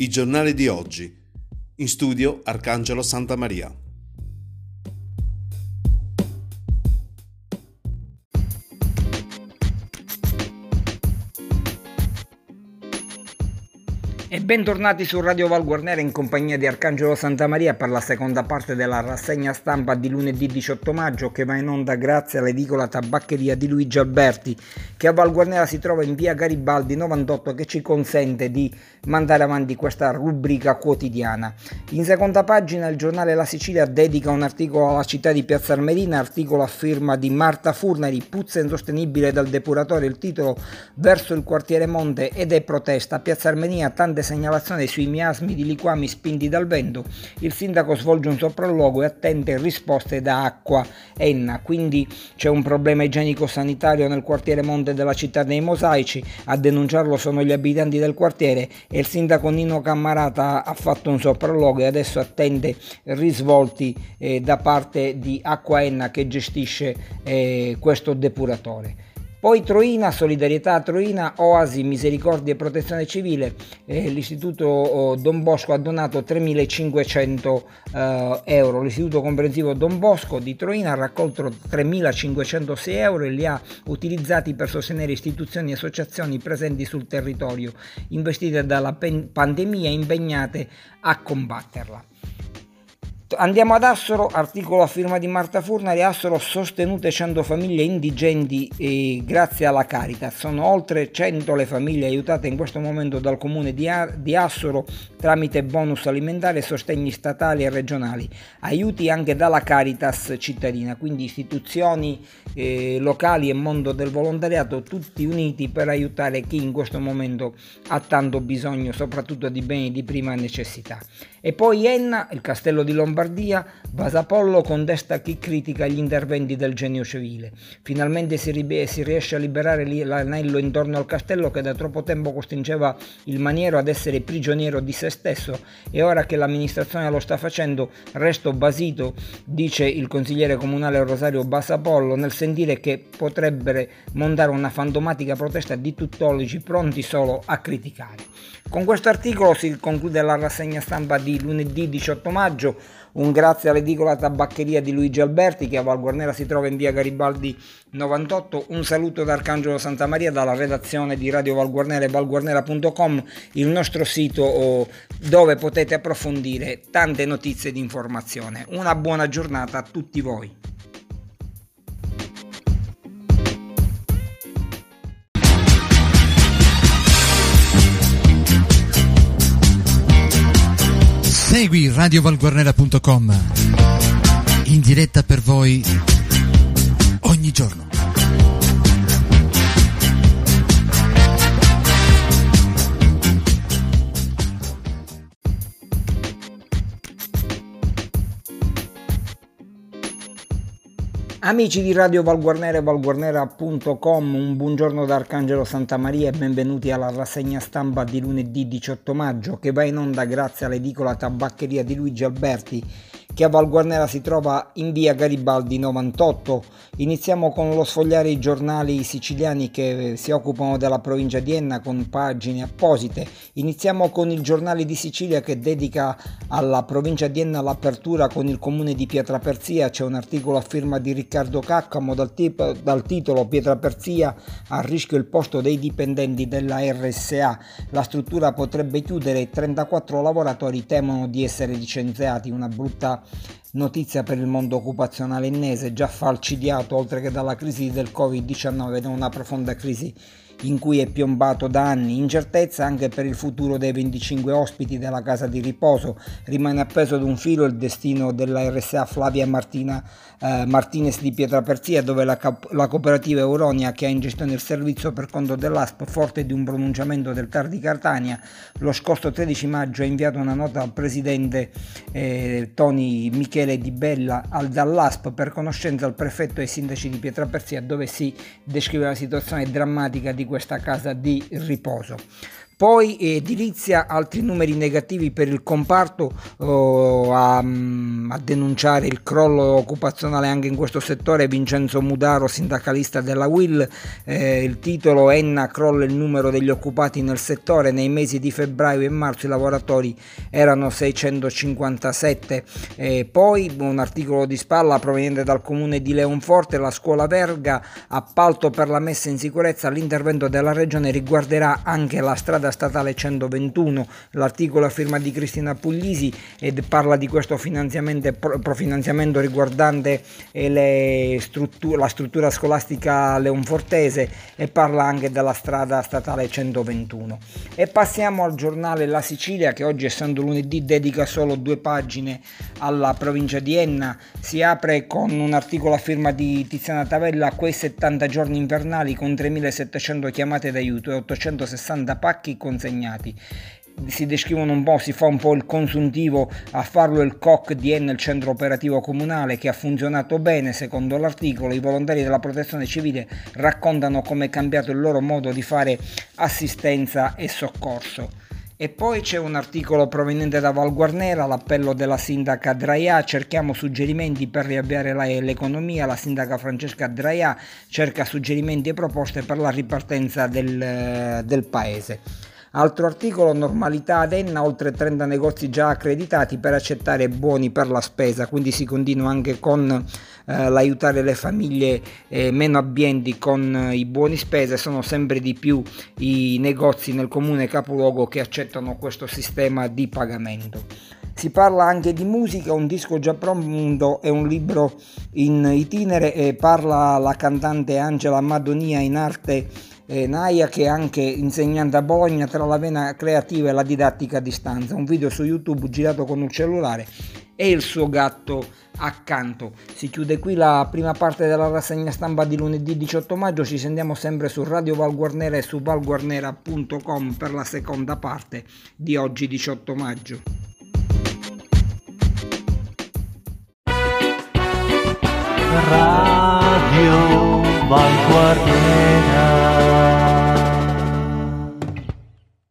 I giornali di oggi. In studio Arcangelo Santa Maria. E bentornati su Radio Val Guarnera in compagnia di Arcangelo Santa Maria per la seconda parte della rassegna stampa di lunedì 18 maggio che va in onda grazie all'edicola tabaccheria di Luigi Alberti che a Val Guarnera si trova in via Garibaldi 98 che ci consente di mandare avanti questa rubrica quotidiana. In seconda pagina il giornale La Sicilia dedica un articolo alla città di Piazza Armerina, articolo a firma di Marta Furnari, puzza insostenibile dal depuratore, il titolo verso il quartiere Monte ed è protesta. Piazza Armerina tante grande segnalazione sui miasmi di liquami spinti dal vento, il sindaco svolge un sopralluogo e attende risposte da acqua Enna. Quindi c'è un problema igienico-sanitario nel quartiere Monte della città dei Mosaici, a denunciarlo sono gli abitanti del quartiere e il sindaco Nino Cammarata ha fatto un sopralluogo e adesso attende risvolti eh, da parte di Acqua Enna che gestisce eh, questo depuratore. Poi Troina, Solidarietà Troina, Oasi, Misericordia e Protezione Civile, eh, l'Istituto oh, Don Bosco ha donato 3.500 eh, euro, l'Istituto Comprensivo Don Bosco di Troina ha raccolto 3.506 euro e li ha utilizzati per sostenere istituzioni e associazioni presenti sul territorio, investite dalla pandemia e impegnate a combatterla. Andiamo ad Assoro, articolo a firma di Marta Furnari, Assoro sostenute 100 famiglie indigenti eh, grazie alla Caritas. Sono oltre 100 le famiglie aiutate in questo momento dal comune di, Assoro tramite bonus alimentari e sostegni statali e regionali. Aiuti anche dalla Caritas cittadina, quindi istituzioni eh, locali e mondo del volontariato tutti uniti per aiutare chi in questo momento ha tanto bisogno soprattutto di beni di prima necessità. E poi Enna, il castello di Lombardia, Vasapollo contesta chi critica gli interventi del genio civile. Finalmente si, ribe- si riesce a liberare l'anello intorno al castello che da troppo tempo costringeva il maniero ad essere prigioniero di se stesso e ora che l'amministrazione lo sta facendo resto basito, dice il consigliere comunale Rosario Basapollo, nel sentire che potrebbe montare una fantomatica protesta di tuttologi pronti solo a criticare. Con questo articolo si conclude la rassegna stampa di lunedì 18 maggio. Un grazie all'edicola tabaccheria di Luigi Alberti che a Val Guarnera si trova in via Garibaldi 98. Un saluto da Arcangelo Santa Maria dalla redazione di Radio Val Guarnera e valguarnera.com, il nostro sito dove potete approfondire tante notizie di informazione. Una buona giornata a tutti voi. Segui radiovalguarnera.com in diretta per voi ogni giorno. Amici di Radio Valguarnera e valguarnera.com, un buongiorno da Arcangelo Santa Maria e benvenuti alla rassegna stampa di lunedì 18 maggio che va in onda grazie all'edicola tabaccheria di Luigi Alberti che a Val Guarnera si trova in via Garibaldi 98. Iniziamo con lo sfogliare i giornali siciliani che si occupano della provincia di Enna con pagine apposite. Iniziamo con il giornale di Sicilia che dedica alla provincia di Enna l'apertura con il comune di Pietraperzia. C'è un articolo a firma di Riccardo Caccamo dal, tipo, dal titolo Pietraperzia a rischio il posto dei dipendenti della RSA. La struttura potrebbe chiudere e 34 lavoratori temono di essere licenziati. Una brutta Notizia per il mondo occupazionale innese, già falcidiato oltre che dalla crisi del Covid-19 da una profonda crisi in cui è piombato da anni. Incertezza anche per il futuro dei 25 ospiti della casa di riposo. Rimane appeso ad un filo il destino della RSA Flavia Martina, eh, Martinez di Pietraperzia, dove la, la, cooperativa Euronia, che ha in gestione il servizio per conto dell'ASP, forte di un pronunciamento del TAR di Catania, lo scorso 13 maggio ha inviato una nota al presidente eh, Tony Michele Di Bella al, dall'ASP per conoscenza al prefetto e ai sindaci di Pietraperzia, dove si descrive la situazione drammatica di questa casa di riposo. Poi edilizia, altri numeri negativi per il comparto oh, a, mm, a, denunciare il crollo occupazionale anche in questo settore Vincenzo Mudaro, sindacalista della WIL, eh, il titolo Enna crolla il numero degli occupati nel settore, nei mesi di febbraio e marzo i lavoratori erano 657, eh, poi un articolo di spalla proveniente dal comune di Leonforte, la scuola Verga, appalto per la messa in sicurezza, l'intervento della regione riguarderà anche la strada strada statale 121. L'articolo a firma di Cristina Puglisi ed parla di questo finanziamento, profinanziamento riguardante eh, strutture, la struttura scolastica leonfortese e parla anche della strada statale 121. E passiamo al giornale La Sicilia che oggi essendo lunedì dedica solo due pagine alla provincia di Enna. Si apre con un articolo a firma di Tiziana Tavella, quei 70 giorni invernali con 3700 chiamate d'aiuto e 860 pacchi consegnati si descrivono un po', si fa un po' il consuntivo a farlo il COC Enna, il centro operativo comunale che ha funzionato bene secondo l'articolo, i volontari della protezione civile raccontano come è cambiato il loro modo di fare assistenza e soccorso. E poi c'è un articolo proveniente da Val Guarnera, l'appello della sindaca Draia, cerchiamo suggerimenti per riavviare l'economia, la sindaca Francesca Draia cerca suggerimenti e proposte per la ripartenza del, del paese. Altro articolo, normalità ad Enna, oltre 30 negozi già accreditati per accettare buoni per la spesa, quindi si continua anche con eh, l'aiutare le famiglie eh, meno abbienti con eh, i buoni spese, sono sempre di più i negozi nel comune capoluogo che accettano questo sistema di pagamento. Si parla anche di musica, un disco già pronto e un libro in itinere e parla la cantante Angela Madonia in arte eh, Naia che è anche insegnante a Bologna tra la vena creativa e la didattica a distanza. Un video su YouTube girato con un cellulare e il suo gatto accanto. Si chiude qui la prima parte della rassegna stampa di lunedì 18 maggio. Ci sentiamo sempre su Radio Valguarnera e su valguarnera.com per la seconda parte di oggi 18 maggio. Radio vanguardiera.